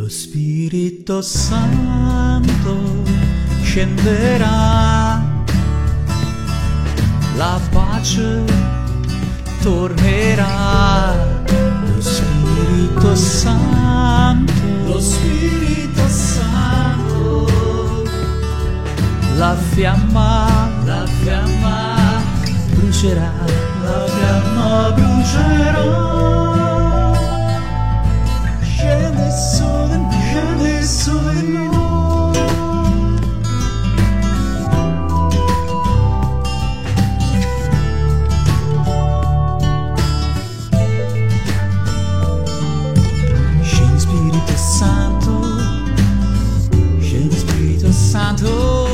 Lo Spirito Santo scenderà, la pace tornerà. Lo Spirito Santo, lo Spirito Santo, la fiamma, la fiamma brucerà, la fiamma brucerà. Santo.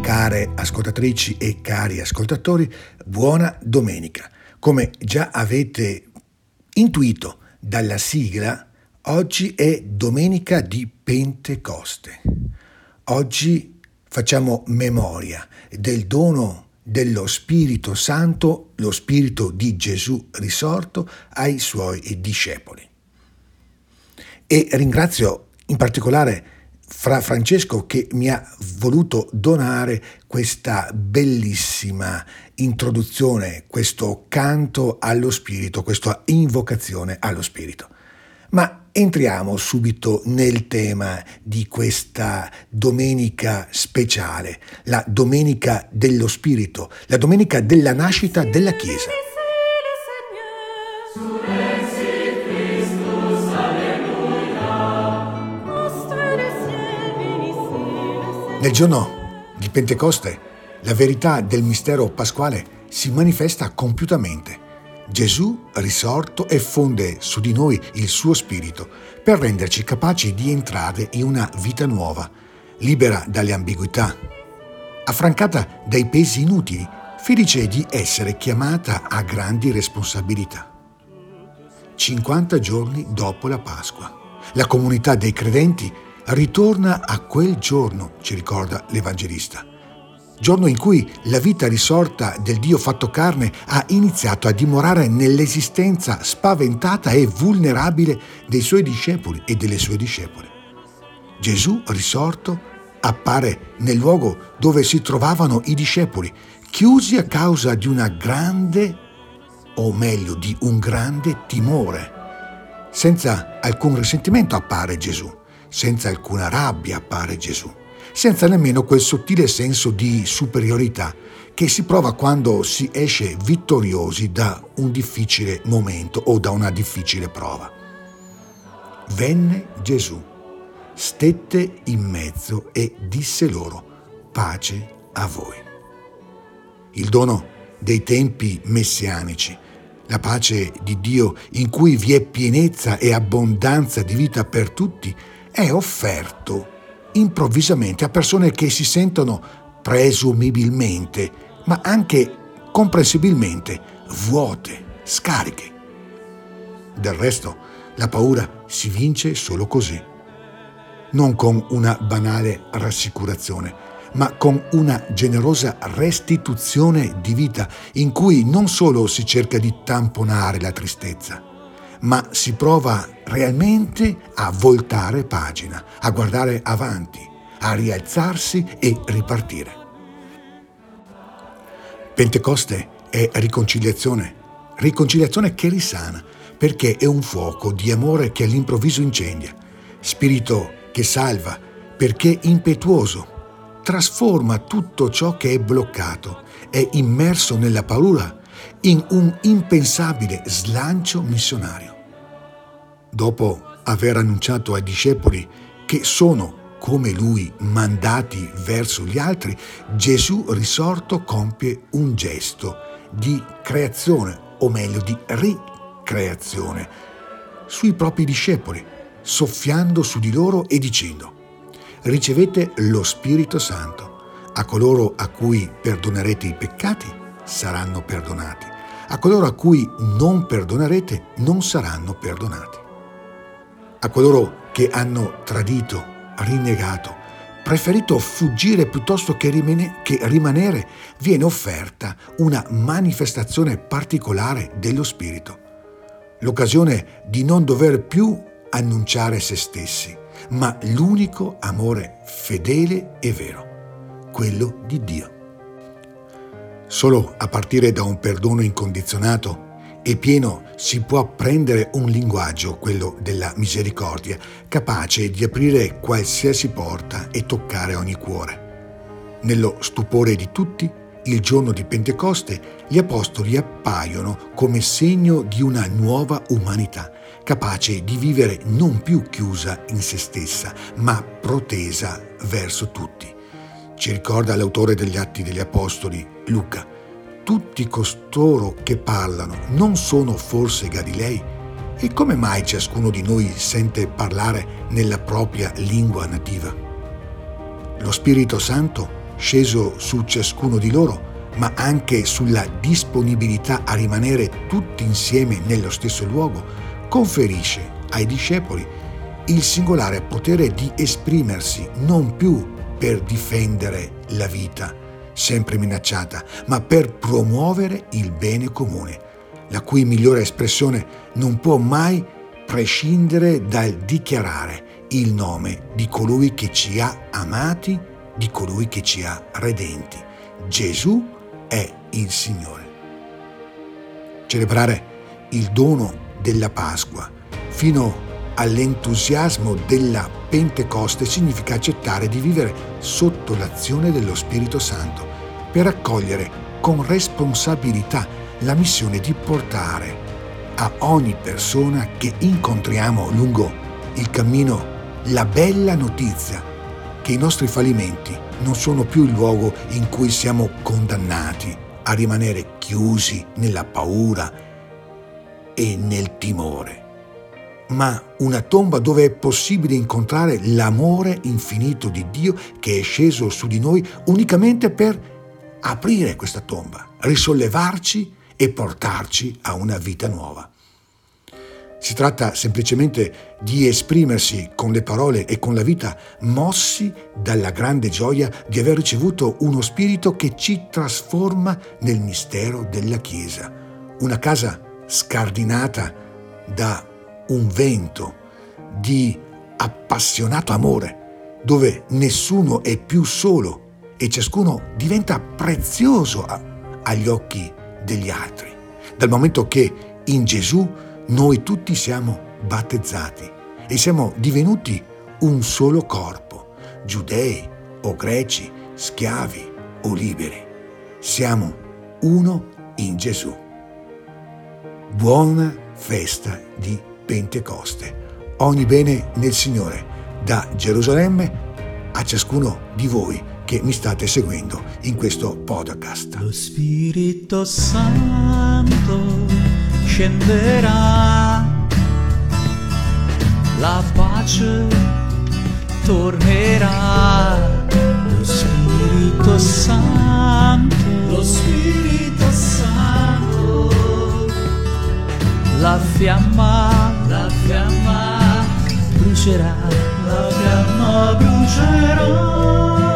Care ascoltatrici e cari ascoltatori, buona domenica. Come già avete intuito dalla sigla, oggi è domenica di Pentecoste. Oggi facciamo memoria del dono dello Spirito Santo, lo Spirito di Gesù risorto ai suoi discepoli. E ringrazio in particolare Fra Francesco che mi ha voluto donare questa bellissima introduzione, questo canto allo Spirito, questa invocazione allo Spirito. Ma entriamo subito nel tema di questa domenica speciale, la domenica dello Spirito, la domenica della nascita della Chiesa. Nel giorno di Pentecoste la verità del mistero pasquale si manifesta compiutamente. Gesù risorto e fonde su di noi il suo spirito per renderci capaci di entrare in una vita nuova, libera dalle ambiguità, affrancata dai pesi inutili, felice di essere chiamata a grandi responsabilità. 50 giorni dopo la Pasqua, la comunità dei credenti ritorna a quel giorno, ci ricorda l'Evangelista. Giorno in cui la vita risorta del Dio fatto carne ha iniziato a dimorare nell'esistenza spaventata e vulnerabile dei suoi discepoli e delle sue discepole. Gesù risorto appare nel luogo dove si trovavano i discepoli, chiusi a causa di una grande, o meglio di un grande timore. Senza alcun risentimento appare Gesù senza alcuna rabbia appare Gesù, senza nemmeno quel sottile senso di superiorità che si prova quando si esce vittoriosi da un difficile momento o da una difficile prova. Venne Gesù, stette in mezzo e disse loro, pace a voi. Il dono dei tempi messianici, la pace di Dio in cui vi è pienezza e abbondanza di vita per tutti, è offerto improvvisamente a persone che si sentono presumibilmente, ma anche comprensibilmente vuote, scariche. Del resto, la paura si vince solo così, non con una banale rassicurazione, ma con una generosa restituzione di vita in cui non solo si cerca di tamponare la tristezza, ma si prova realmente a voltare pagina, a guardare avanti, a rialzarsi e ripartire. Pentecoste è riconciliazione, riconciliazione che risana, perché è un fuoco di amore che all'improvviso incendia, spirito che salva, perché impetuoso, trasforma tutto ciò che è bloccato, è immerso nella paura in un impensabile slancio missionario. Dopo aver annunciato ai discepoli che sono come lui mandati verso gli altri, Gesù risorto compie un gesto di creazione, o meglio di ricreazione, sui propri discepoli, soffiando su di loro e dicendo, ricevete lo Spirito Santo, a coloro a cui perdonerete i peccati saranno perdonati, a coloro a cui non perdonerete non saranno perdonati. A coloro che hanno tradito, rinnegato, preferito fuggire piuttosto che, rimane- che rimanere, viene offerta una manifestazione particolare dello Spirito. L'occasione di non dover più annunciare se stessi, ma l'unico amore fedele e vero, quello di Dio. Solo a partire da un perdono incondizionato e pieno si può apprendere un linguaggio, quello della misericordia, capace di aprire qualsiasi porta e toccare ogni cuore. Nello stupore di tutti, il giorno di Pentecoste, gli apostoli appaiono come segno di una nuova umanità, capace di vivere non più chiusa in se stessa, ma protesa verso tutti. Ci ricorda l'autore degli Atti degli Apostoli, Luca tutti costoro che parlano non sono forse Galilei? E come mai ciascuno di noi sente parlare nella propria lingua nativa? Lo Spirito Santo, sceso su ciascuno di loro, ma anche sulla disponibilità a rimanere tutti insieme nello stesso luogo, conferisce ai discepoli il singolare potere di esprimersi non più per difendere la vita, sempre minacciata, ma per promuovere il bene comune, la cui migliore espressione non può mai prescindere dal dichiarare il nome di colui che ci ha amati, di colui che ci ha redenti. Gesù è il Signore. Celebrare il dono della Pasqua fino all'entusiasmo della Pentecoste significa accettare di vivere sotto l'azione dello Spirito Santo per accogliere con responsabilità la missione di portare a ogni persona che incontriamo lungo il cammino la bella notizia che i nostri fallimenti non sono più il luogo in cui siamo condannati a rimanere chiusi nella paura e nel timore, ma una tomba dove è possibile incontrare l'amore infinito di Dio che è sceso su di noi unicamente per aprire questa tomba, risollevarci e portarci a una vita nuova. Si tratta semplicemente di esprimersi con le parole e con la vita mossi dalla grande gioia di aver ricevuto uno spirito che ci trasforma nel mistero della Chiesa. Una casa scardinata da un vento di appassionato amore, dove nessuno è più solo e ciascuno diventa prezioso agli occhi degli altri, dal momento che in Gesù noi tutti siamo battezzati e siamo divenuti un solo corpo, giudei o greci, schiavi o liberi. Siamo uno in Gesù. Buona festa di Pentecoste. Ogni bene nel Signore, da Gerusalemme a ciascuno di voi che mi state seguendo in questo podcast. Lo Spirito Santo scenderà, la pace tornerà. Lo Spirito Santo, lo Spirito Santo, la fiamma, brucerà, la fiamma brucerà.